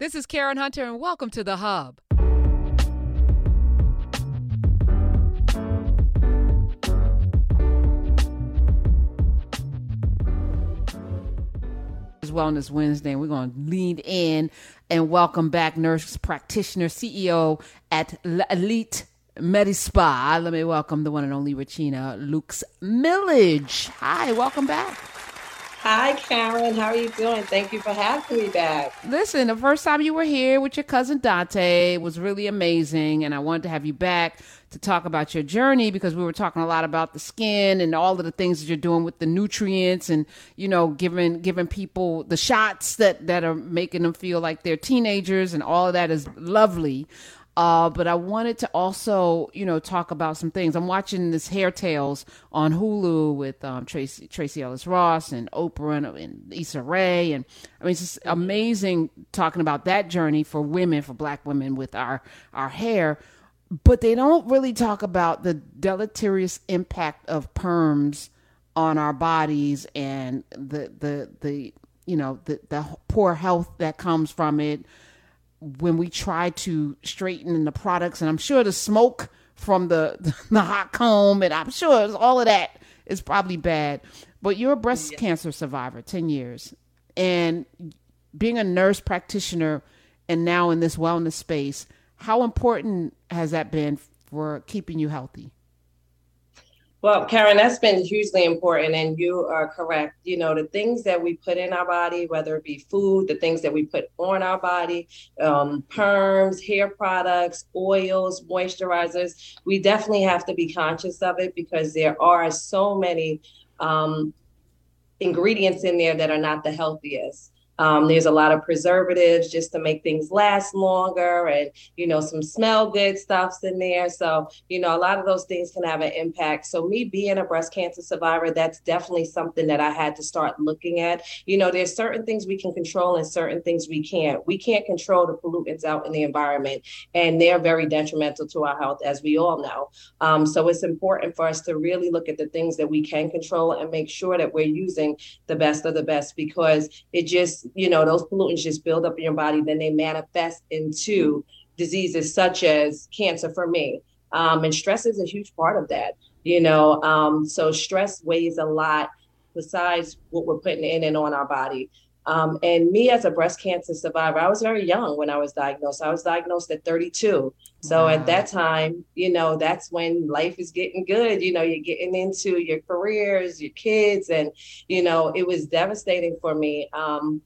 This is Karen Hunter, and welcome to The Hub. Wellness Wednesday, and we're going to lean in and welcome back nurse practitioner, CEO at Elite Medispa. Let me welcome the one and only Regina Lukes Millage. Hi, welcome back. Hi, Karen. How are you doing? Thank you for having me back. Listen, the first time you were here with your cousin Dante was really amazing, and I wanted to have you back to talk about your journey because we were talking a lot about the skin and all of the things that you're doing with the nutrients and you know giving giving people the shots that that are making them feel like they're teenagers and all of that is lovely uh, but I wanted to also, you know, talk about some things. I'm watching this Hair Tales on Hulu with um, Tracee Tracee Ellis Ross and Oprah and, and Issa Rae, and I mean, it's just amazing talking about that journey for women, for Black women with our our hair. But they don't really talk about the deleterious impact of perms on our bodies and the the the you know the the poor health that comes from it when we try to straighten the products, and I'm sure the smoke from the the hot comb, and I'm sure all of that is probably bad. But you're a breast yeah. cancer survivor, ten years, and being a nurse practitioner, and now in this wellness space, how important has that been for keeping you healthy? Well, Karen, that's been hugely important, and you are correct. You know, the things that we put in our body, whether it be food, the things that we put on our body, um, perms, hair products, oils, moisturizers, we definitely have to be conscious of it because there are so many um, ingredients in there that are not the healthiest. Um, there's a lot of preservatives just to make things last longer and, you know, some smell good stuffs in there. So, you know, a lot of those things can have an impact. So, me being a breast cancer survivor, that's definitely something that I had to start looking at. You know, there's certain things we can control and certain things we can't. We can't control the pollutants out in the environment, and they're very detrimental to our health, as we all know. Um, so, it's important for us to really look at the things that we can control and make sure that we're using the best of the best because it just you know, those pollutants just build up in your body, then they manifest into diseases such as cancer for me. Um, and stress is a huge part of that, you know. Um, so stress weighs a lot besides what we're putting in and on our body. Um, and me as a breast cancer survivor, I was very young when I was diagnosed. I was diagnosed at 32. So wow. at that time, you know, that's when life is getting good. You know, you're getting into your careers, your kids, and, you know, it was devastating for me. Um,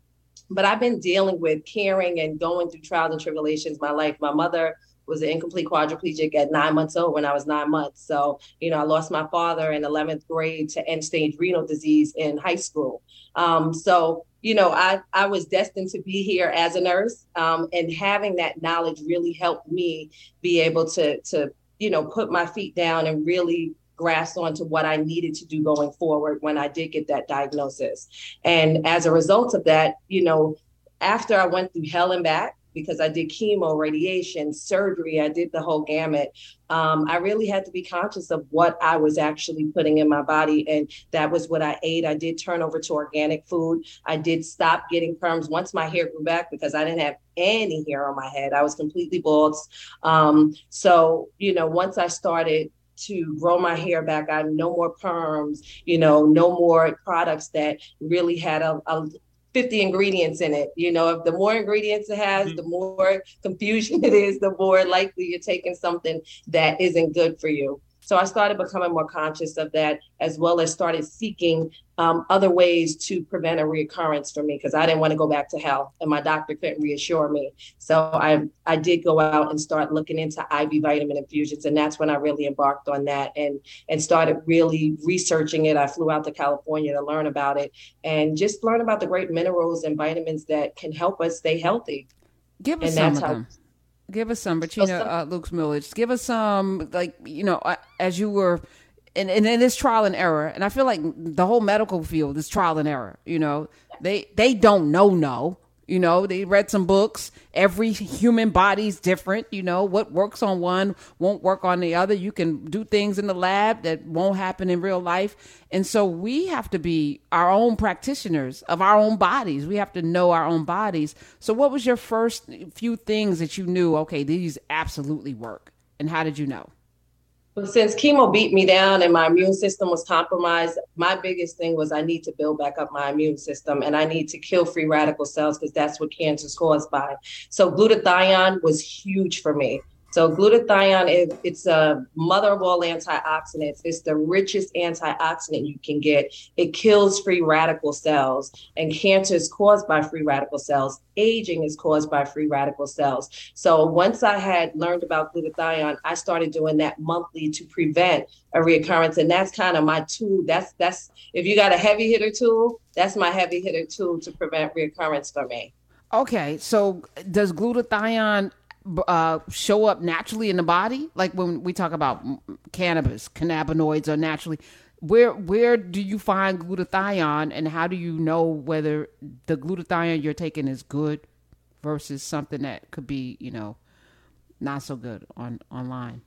but I've been dealing with caring and going through trials and tribulations my life. My mother was an incomplete quadriplegic at nine months old when I was nine months. So, you know, I lost my father in 11th grade to end stage renal disease in high school. Um, so, you know, I, I was destined to be here as a nurse. Um, and having that knowledge really helped me be able to, to, you know, put my feet down and really grasp onto what I needed to do going forward when I did get that diagnosis. And as a result of that, you know, after I went through hell and back, because I did chemo, radiation, surgery, I did the whole gamut. Um, I really had to be conscious of what I was actually putting in my body. And that was what I ate. I did turn over to organic food. I did stop getting perms once my hair grew back because I didn't have any hair on my head. I was completely bald. Um, so, you know, once I started to grow my hair back. I no more perms, you know, no more products that really had a, a 50 ingredients in it. You know, if the more ingredients it has, mm-hmm. the more confusion it is, the more likely you're taking something that isn't good for you. So I started becoming more conscious of that, as well as started seeking um, other ways to prevent a reoccurrence for me because I didn't want to go back to hell, and my doctor couldn't reassure me. So I I did go out and start looking into IV vitamin infusions, and that's when I really embarked on that and and started really researching it. I flew out to California to learn about it and just learn about the great minerals and vitamins that can help us stay healthy. Give us and some of how, them. Give us some, Regina uh, Luke's Millage. Give us some, like you know, uh, as you were, and, and it is trial and error. And I feel like the whole medical field is trial and error. You know, they they don't know no. You know, they read some books. Every human body's different. You know, what works on one won't work on the other. You can do things in the lab that won't happen in real life. And so we have to be our own practitioners of our own bodies. We have to know our own bodies. So, what was your first few things that you knew, okay, these absolutely work? And how did you know? Since chemo beat me down and my immune system was compromised, my biggest thing was I need to build back up my immune system and I need to kill free radical cells because that's what cancer is caused by. So glutathione was huge for me. So glutathione, it's a mother of all antioxidants. It's the richest antioxidant you can get. It kills free radical cells, and cancer is caused by free radical cells. Aging is caused by free radical cells. So once I had learned about glutathione, I started doing that monthly to prevent a reoccurrence, and that's kind of my tool. That's that's if you got a heavy hitter tool, that's my heavy hitter tool to prevent reoccurrence for me. Okay, so does glutathione uh, show up naturally in the body? Like when we talk about cannabis, cannabinoids are naturally. Where where do you find glutathione, and how do you know whether the glutathione you're taking is good versus something that could be, you know, not so good on online?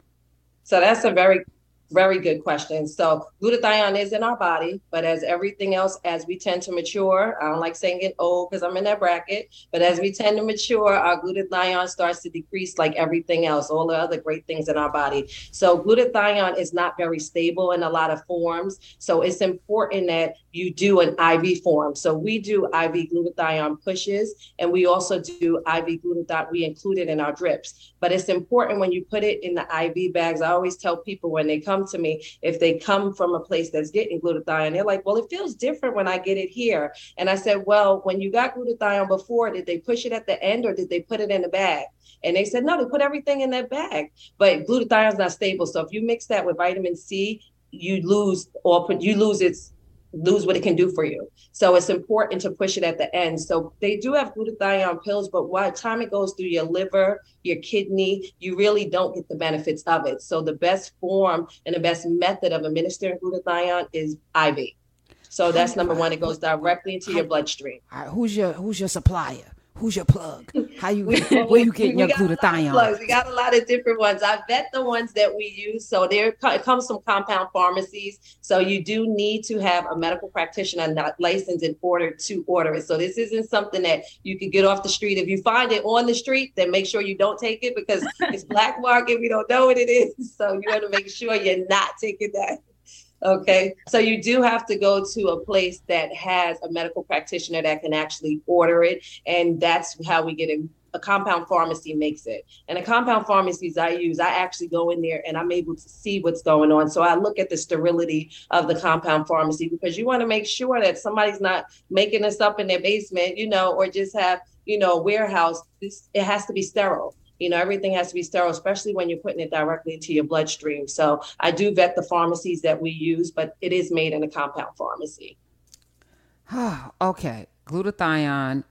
So that's a very very good question. So glutathione is in our body, but as everything else, as we tend to mature, I don't like saying it old because I'm in that bracket, but as we tend to mature, our glutathione starts to decrease like everything else, all the other great things in our body. So glutathione is not very stable in a lot of forms. So it's important that you do an IV form. So we do IV glutathione pushes, and we also do IV glutathione. We include it in our drips. But it's important when you put it in the IV bags. I always tell people when they come come to me if they come from a place that's getting glutathione. They're like, well, it feels different when I get it here. And I said, well, when you got glutathione before, did they push it at the end or did they put it in the bag? And they said, no, they put everything in that bag. But glutathione is not stable. So if you mix that with vitamin C, you lose or you lose its lose what it can do for you. So it's important to push it at the end. So they do have glutathione pills, but by the time it goes through your liver, your kidney, you really don't get the benefits of it. So the best form and the best method of administering glutathione is IV. So that's number one. It goes directly into your bloodstream. who's your who's your supplier? Who's your plug? How you where you getting your glutathione? We got a lot of different ones. I vet the ones that we use. So there it comes from compound pharmacies. So you do need to have a medical practitioner not licensed in order to order it. So this isn't something that you can get off the street. If you find it on the street, then make sure you don't take it because it's black market. We don't know what it is. So you want to make sure you're not taking that. Okay. So you do have to go to a place that has a medical practitioner that can actually order it. And that's how we get it. A compound pharmacy makes it. And the compound pharmacies I use, I actually go in there and I'm able to see what's going on. So I look at the sterility of the compound pharmacy because you want to make sure that somebody's not making this up in their basement, you know, or just have, you know, a warehouse. it has to be sterile you know everything has to be sterile especially when you're putting it directly into your bloodstream. So i do vet the pharmacies that we use but it is made in a compound pharmacy. Okay glutathione.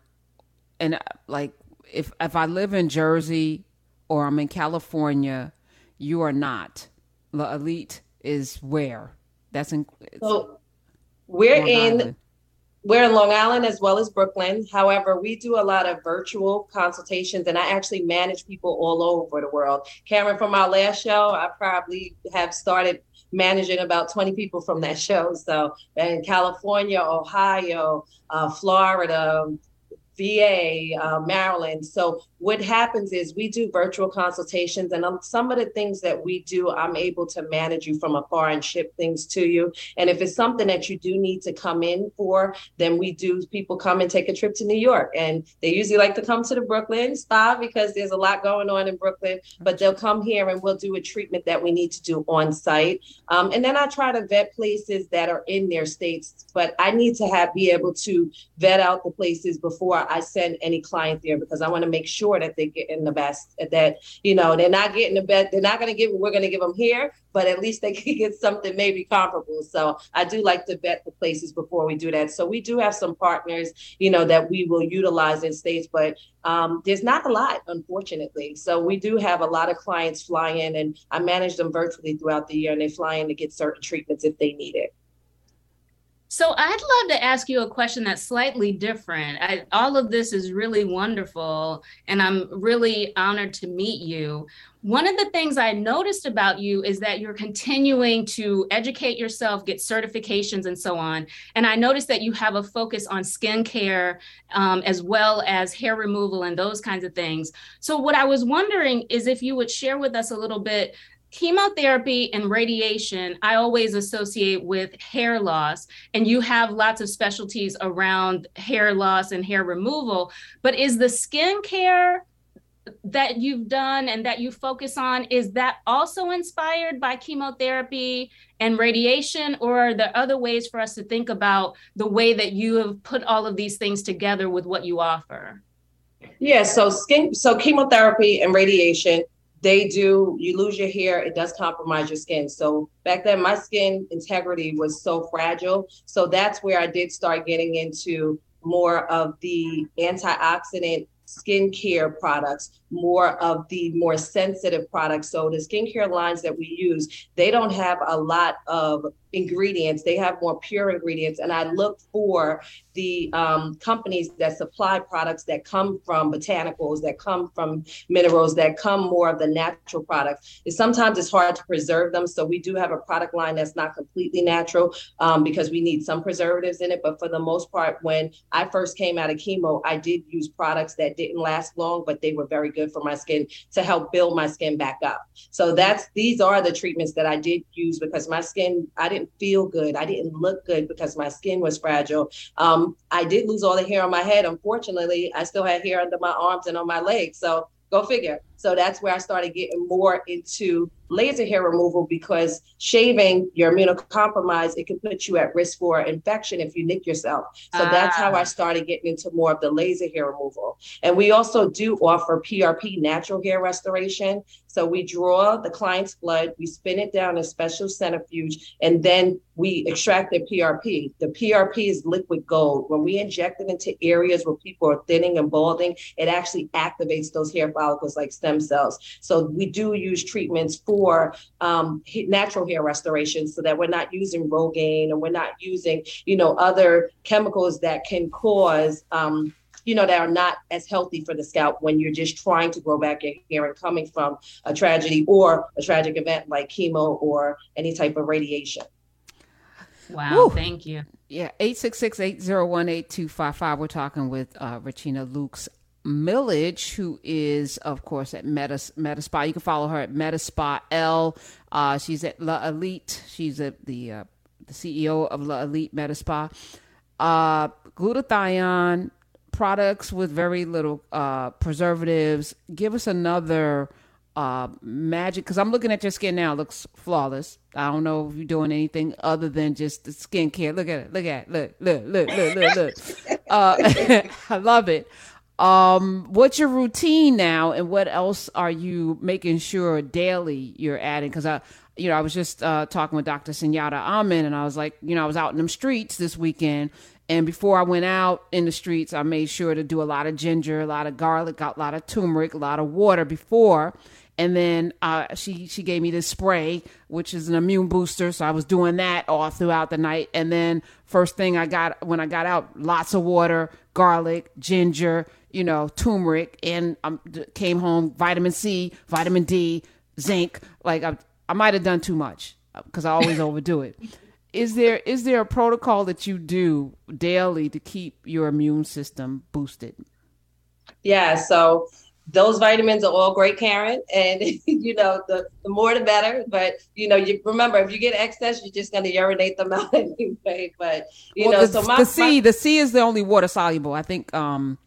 And uh, like if if i live in jersey or i'm in california you are not. The elite is where? That's in so we're in. We're in Long Island as well as Brooklyn. However, we do a lot of virtual consultations, and I actually manage people all over the world. Cameron, from our last show, I probably have started managing about 20 people from that show. So in California, Ohio, uh, Florida, VA, uh, Maryland. So what happens is we do virtual consultations, and um, some of the things that we do, I'm able to manage you from afar and ship things to you. And if it's something that you do need to come in for, then we do. People come and take a trip to New York, and they usually like to come to the Brooklyn spa because there's a lot going on in Brooklyn. But they'll come here, and we'll do a treatment that we need to do on site. Um, and then I try to vet places that are in their states, but I need to have be able to vet out the places before I send any client there because I want to make sure that they're getting the best that you know they're not getting the best they're not going to give we're going to give them here but at least they can get something maybe comparable. So i do like to vet the places before we do that. So we do have some partners you know that we will utilize in states but um, there's not a lot unfortunately. So we do have a lot of clients fly in and i manage them virtually throughout the year and they fly in to get certain treatments if they need it So I'd love to ask you a question that's slightly different. I, all of this is really wonderful, and I'm really honored to meet you. One of the things I noticed about you is that you're continuing to educate yourself, get certifications, and so on. And I noticed that you have a focus on skincare um, as well as hair removal and those kinds of things. So, what I was wondering is if you would share with us a little bit chemotherapy and radiation i always associate with hair loss and you have lots of specialties around hair loss and hair removal but is the skincare that you've done and that you focus on is that also inspired by chemotherapy and radiation or are there other ways for us to think about the way that you have put all of these things together with what you offer? Yeah so skin so chemotherapy and radiation they do you lose your hair it does compromise your skin so back then my skin integrity was so fragile so that's where i did start getting into more of the antioxidant skincare products more of the more sensitive products. So the skincare lines that we use, they don't have a lot of ingredients. They have more pure ingredients. And I look for the um, companies that supply products that come from botanicals, that come from minerals, that come more of the natural products. And sometimes it's hard to preserve them. So we do have a product line that's not completely natural um, because we need some preservatives in it. But for the most part, when I first came out of chemo, I did use products that didn't last long, but they were very good good for my skin to help build my skin back up. So that's these are the treatments that I did use because my skin, I didn't feel good. I didn't look good because my skin was fragile. Um, I did lose all the hair on my head. Unfortunately, I still had hair under my arms and on my legs. So go figure. So that's where I started getting more into laser hair removal because shaving, you're immunocompromised, it can put you at risk for infection if you nick yourself. So ah. that's how I ah. started getting into more of the laser hair removal. And we also do offer PRP, natural hair restoration. So we draw the client's blood, we spin it down a special centrifuge, and then we extract the PRP. The PRP is liquid gold. When we inject it into areas where people are thinning and balding, it actually activates those hair follicles like stem cells. So we do use treatments for for um, natural hair restoration so that we're not using Rogaine and we're not using, you know, other chemicals that can cause, um, you know, that are not as healthy for the scalp when you're just trying to grow back your hair and coming from a tragedy or a tragic event like chemo or any type of radiation. Wow, Woo. thank you. Yeah, 866-801-8255. We're talking with uh, Regina Lukes Millage, who is, of course, at Medi, Medi Spa. You can follow her at Medi Spa L. Uh, she's at La Elite. She's at the uh, the CEO of La Elite Medi Spa. Uh, glutathione products with very little uh, preservatives. Give us another uh, magic because I'm looking at your skin now. It looks flawless. I don't know if you're doing anything other than just the skincare. Look at it. Look at it. Look, look, look, look, look, look. uh, I love it. Um, what's your routine now, and what else are you making sure daily you're adding? Because I, you know, I was just uh, talking with Dr. Sunyatta Amen, and I was like, you know, I was out in them streets this weekend, and before I went out in the streets, I made sure to do a lot of ginger, a lot of garlic, a lot of turmeric, a lot of water before. And then uh, she she gave me this spray, which is an immune booster. So I was doing that all throughout the night. And then first thing I got when I got out, lots of water, garlic, ginger, you know, turmeric, and I um, came home, vitamin C, vitamin D, zinc. Like I, I might have done too much because I always overdo it. Is there is there a protocol that you do daily to keep your immune system boosted? Yeah, so those vitamins are all great, Karen. And you know, the, the more the better. But you know, you remember if you get excess, you're just gonna urinate them out anyway. But you well, know, the, so my, the C, my, the C is the only water soluble. I think um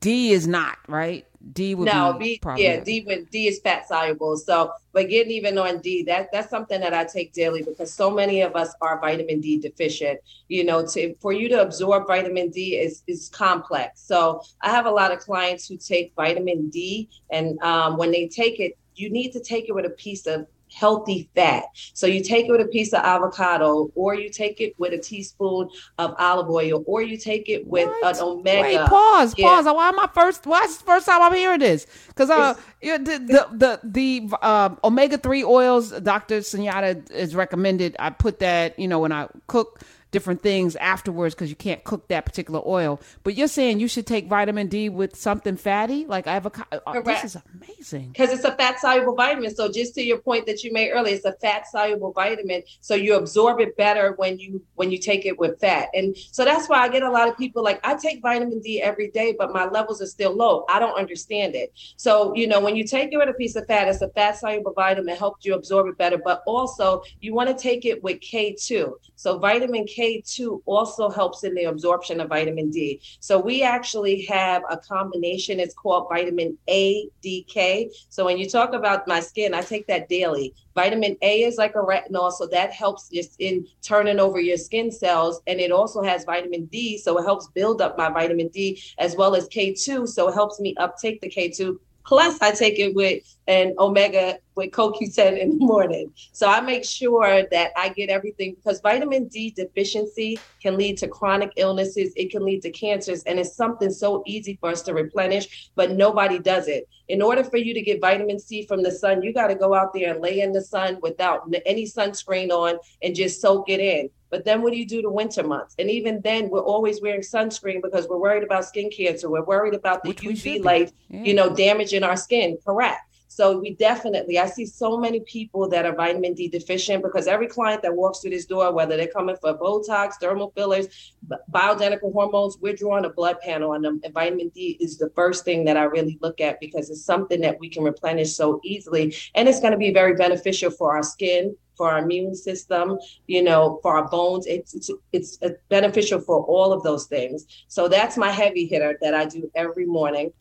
D is not right. D would no, be B, yeah, D would D is fat soluble. So, but getting even on D, that that's something that I take daily because so many of us are vitamin D deficient. You know, to for you to absorb vitamin D is is complex. So I have a lot of clients who take vitamin D, and um, when they take it, you need to take it with a piece of healthy fat. So you take it with a piece of avocado, or you take it with a teaspoon of olive oil, or you take it with what? an omega. Wait, pause, yeah. pause. Why am I first? Why is the first time I'm hearing this? Because uh, the the the, the uh, omega three oils, Doctor Sunyatta is recommended. I put that, you know, when I cook different things afterwards because you can't cook that particular oil. But you're saying you should take vitamin D with something fatty, like avocado. Uh, this is amazing because it's a fat soluble vitamin. So just to your point that you made earlier, it's a fat soluble vitamin, so you absorb it better when you when you take it with fat. And so that's why I get a lot of people like I take vitamin D every day, but my levels are still low. I don't understand it. So you know when you take it with a piece of fat, it's a fat soluble vitamin, helps you absorb it better. But also you want to take it with K2. So vitamin K K2 also helps in the absorption of vitamin D. So we actually have a combination. It's called vitamin A, D, K. So when you talk about my skin, I take that daily. Vitamin A is like a retinol, so that helps just in turning over your skin cells. And it also has vitamin D, so it helps build up my vitamin D as well as K2. So it helps me uptake the K2 Plus, I take it with an omega with CoQ10 in the morning. So I make sure that I get everything because vitamin D deficiency can lead to chronic illnesses. It can lead to cancers. And it's something so easy for us to replenish, but nobody does it. In order for you to get vitamin C from the sun, you got to go out there and lay in the sun without any sunscreen on and just soak it in. But then what do you do the winter months? And even then, we're always wearing sunscreen because we're worried about skin cancer. We're worried about the Which UV light, yeah. you know, damaging our skin. Correct. So we definitely, I see so many people that are vitamin D deficient because every client that walks through this door, whether they're coming for Botox, dermal fillers, bioidentical hormones, we're drawing a blood panel on them. And vitamin D is the first thing that I really look at because it's something that we can replenish so easily. And it's going to be very beneficial for our skin, for our immune system, you know, for our bones. It's, it's it's uh, beneficial for all of those things. So that's my heavy hitter that I do every morning.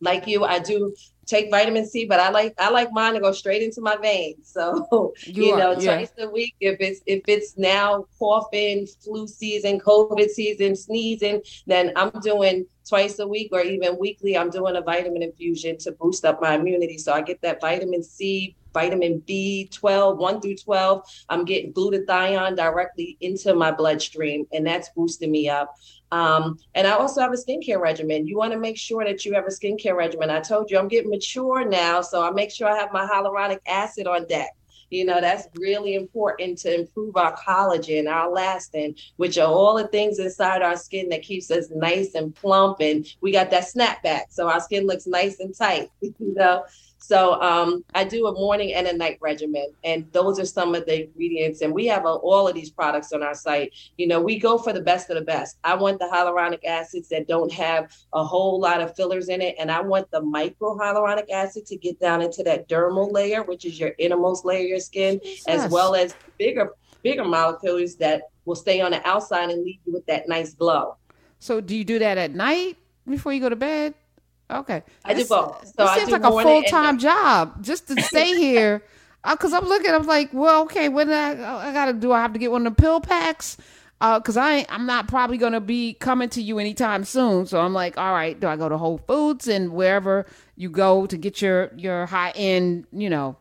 Like you, I do take vitamin C, but I like I like mine to go straight into my veins. So you, you know, yeah. twice a week. If it's if it's now coughing, flu season, COVID season, sneezing, then I'm doing twice a week or even weekly. I'm doing a vitamin infusion to boost up my immunity. So I get that vitamin C, vitamin B12, 1 through 12. I'm getting glutathione directly into my bloodstream, and that's boosting me up. Um, and I also have a skincare regimen. You want to make sure that you have a skincare regimen. I told you I'm getting mature now, so I make sure I have my hyaluronic acid on deck. You know, that's really important to improve our collagen, our elastin, which are all the things inside our skin that keeps us nice and plump. And we got that snapback. So our skin looks nice and tight, you know. So um, I do a morning and a night regimen, and those are some of the ingredients. And we have a, all of these products on our site. You know, we go for the best of the best. I want the hyaluronic acids that don't have a whole lot of fillers in it, and I want the micro hyaluronic acid to get down into that dermal layer, which is your innermost layer of your skin, Jesus. as well as bigger bigger molecules that will stay on the outside and leave you with that nice glow. So, do you do that at night before you go to bed? Okay. I do both. So it seems like a full time job just to stay here. Because uh, I'm looking, I'm like, well, okay, what do I, I got to do? I have to get one of the pill packs because uh, I I'm not probably gonna be coming to you anytime soon. So I'm like, all right, do I go to Whole Foods and wherever you go to get your your high end, you know,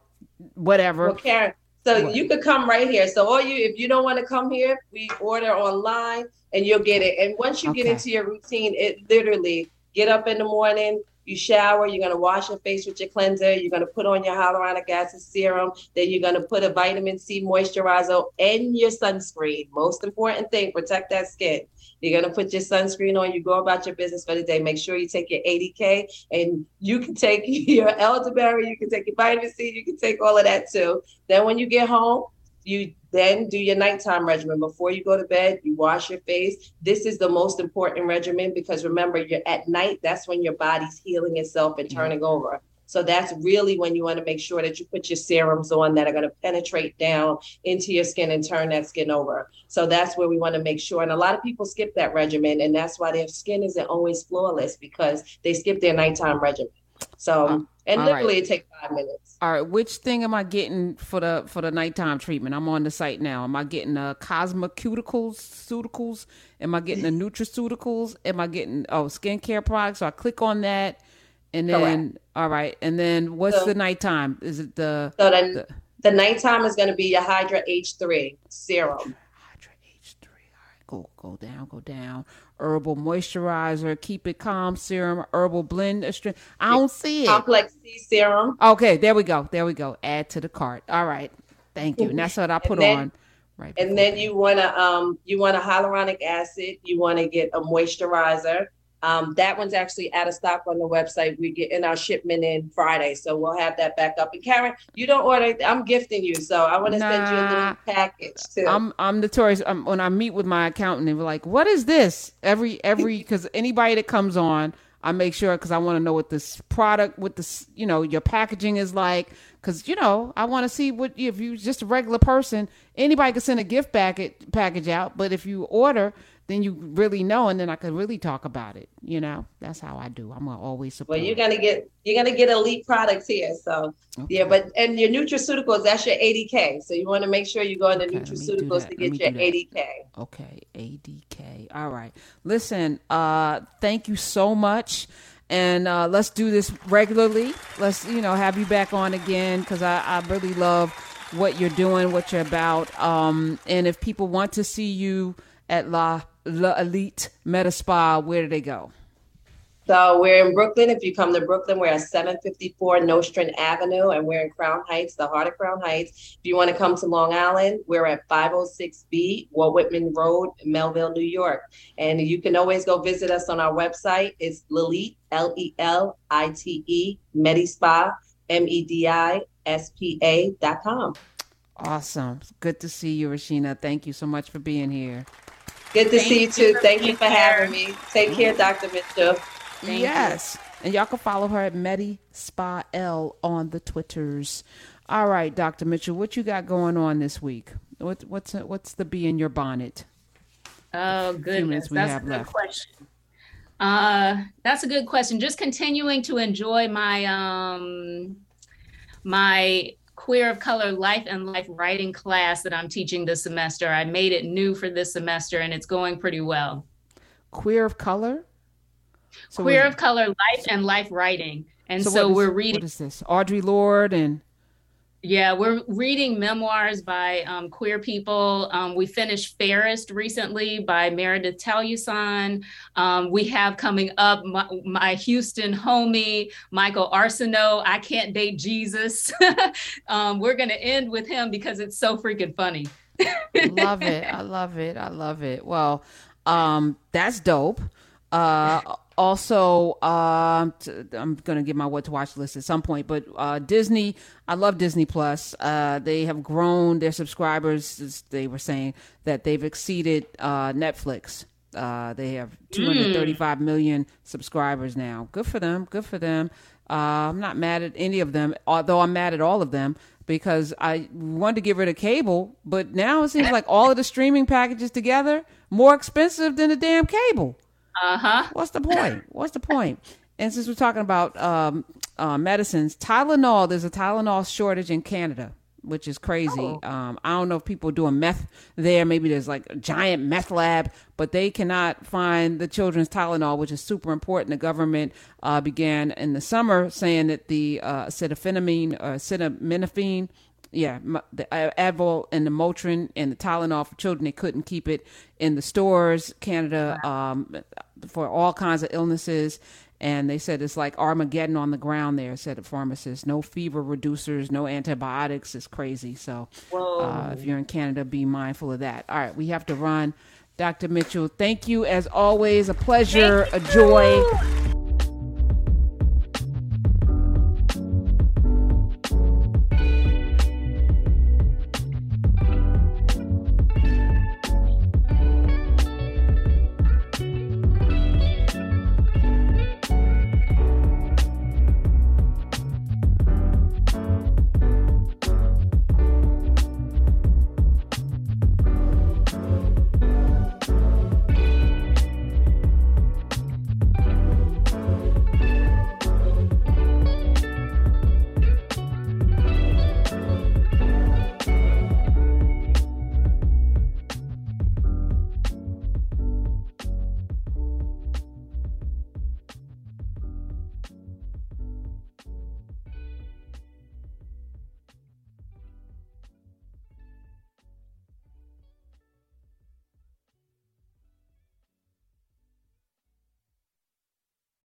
whatever. Well, Karen, so what? you could come right here. So all you, if you don't want to come here, we order online and you'll get it. And once you okay. get into your routine, it literally get up in the morning, you shower, you're gonna wash your face with your cleanser, you're gonna put on your hyaluronic acid serum, then you're gonna put a vitamin C moisturizer and your sunscreen. Most important thing, protect that skin. You're gonna put your sunscreen on, you go about your business for the day. Make sure you take your ADK and you can take your elderberry, you can take your vitamin C, you can take all of that too. Then when you get home, you then do your nighttime regimen. Before you go to bed, you wash your face. This is the most important regimen because remember, you're at night, that's when your body's healing itself and turning mm-hmm. over. So that's really when you want to make sure that you put your serums on that are going to penetrate down into your skin and turn that skin over. So that's where we want to make sure. And a lot of people skip that regimen, and that's why their skin isn't always flawless because they skip their nighttime regimen. So uh, and literally right. it takes five minutes. All right, which thing am I getting for the for the nighttime treatment? I'm on the site now. Am I getting the cosmeceuticals, cuticals? Am I getting the nutraceuticals? Am I getting oh skincare products? So I click on that, and then Correct. all right, and then what's so, the nighttime? Is it the so then the, the nighttime is going to be your Hydra H3 serum. Hydra H3. All right, go go down, go down herbal moisturizer, keep it calm serum, herbal blend. I don't see it. Complex C serum. Okay, there we go. There we go. Add to the cart. All right. Thank you. And that's what I put then, on. Right. And then you want to um you want a hyaluronic acid. You want to get a moisturizer. Um, that one's actually out of stock on the website. We get in our shipment in Friday, so we'll have that back up. And Karen, you don't order. I'm gifting you, so I want to nah, send you a little package too. I'm I'm notorious. I'm, when I meet with my accountant, they were like, "What is this?" Every every because anybody that comes on, I make sure because I want to know what this product, what this you know your packaging is like. Because you know I want to see what if you're just a regular person, anybody can send a gift packet package out, but if you order then you really know, and then I could really talk about it. You know, that's how I do. I'm gonna always support. Well, you're gonna get you're gonna get elite products here. So okay. yeah, but and your nutraceuticals, that's your ADK. So you want to make sure you go into okay, nutraceuticals to get your ADK. Okay, ADK. All right. Listen, uh, thank you so much. And uh, let's do this regularly. Let's, you know, have you back on again because I, I really love what you're doing, what you're about. Um, and if people want to see you at La La Elite Meta Spa, where do they go? So we're in Brooklyn. If you come to Brooklyn, we're at 754 Nostrand Avenue, and we're in Crown Heights, the heart of Crown Heights. If you want to come to Long Island, we're at 506B Walt Whitman Road, Melville, New York. And you can always go visit us on our website. It's Lelite, L-E-L-I-T-E, Medispa, M-E-D-I-S-P-A dot com. Awesome. Good to see you, Rashina. Thank you so much for being here. Good to Thank see you too. Thank you for having me. Take care, Dr. Mitchell. Thank yes. You. And y'all can follow her at Medi Spa L on the Twitters. All right, Dr. Mitchell, what you got going on this week? What, what's what's the bee in your bonnet? Oh goodness, that's a good left. question. Uh, that's a good question. Just continuing to enjoy my um my queer of color life and life writing class that I'm teaching this semester. I made it new for this semester and it's going pretty well. Queer of color? So queer of color life and life writing. And so, so we're reading. What is this? Audre Lorde and yeah, we're reading memoirs by um, queer people. Um, we finished Fairest recently by Meredith Talusan. Um, we have coming up my, my, Houston homie, Michael Arceneaux, I Can't Date Jesus. Um, we're going to end with him because it's so freaking funny. love it. I love it. I love it. Well, um, that's dope. Uh, also uh, i'm gonna get my what to watch list at some point but uh, disney i love disney plus. Uh, they have grown their subscribers they were saying that they've exceeded uh, netflix. Uh, they have 235 mm. million subscribers now. Good for them good for them. Uh, i'm not mad at any of them although i'm mad at all of them because i wanted to get rid of cable but now it seems like all of the streaming packages together more expensive than the damn cable uh huh. What's the point? What's the point? And since we're talking about um, uh, medicines, Tylenol, there's a Tylenol shortage in Canada, which is crazy. Oh. Um, I don't know if people are doing meth there. Maybe there's like a giant meth lab, but they cannot find the children's Tylenol, which is super important. The government uh, began in the summer saying that the uh, acetaminophen, uh, acetaminophen yeah, the Advil and the Motrin and the Tylenol for children. They couldn't keep it in the stores, Canada, um, for all kinds of illnesses. And they said it's like Armageddon on the ground there, said the pharmacist. No fever reducers, no antibiotics. It's crazy. So uh, if you're in Canada, be mindful of that. All right, we have to run. Dr. Mitchell, thank you as always. A pleasure, a joy.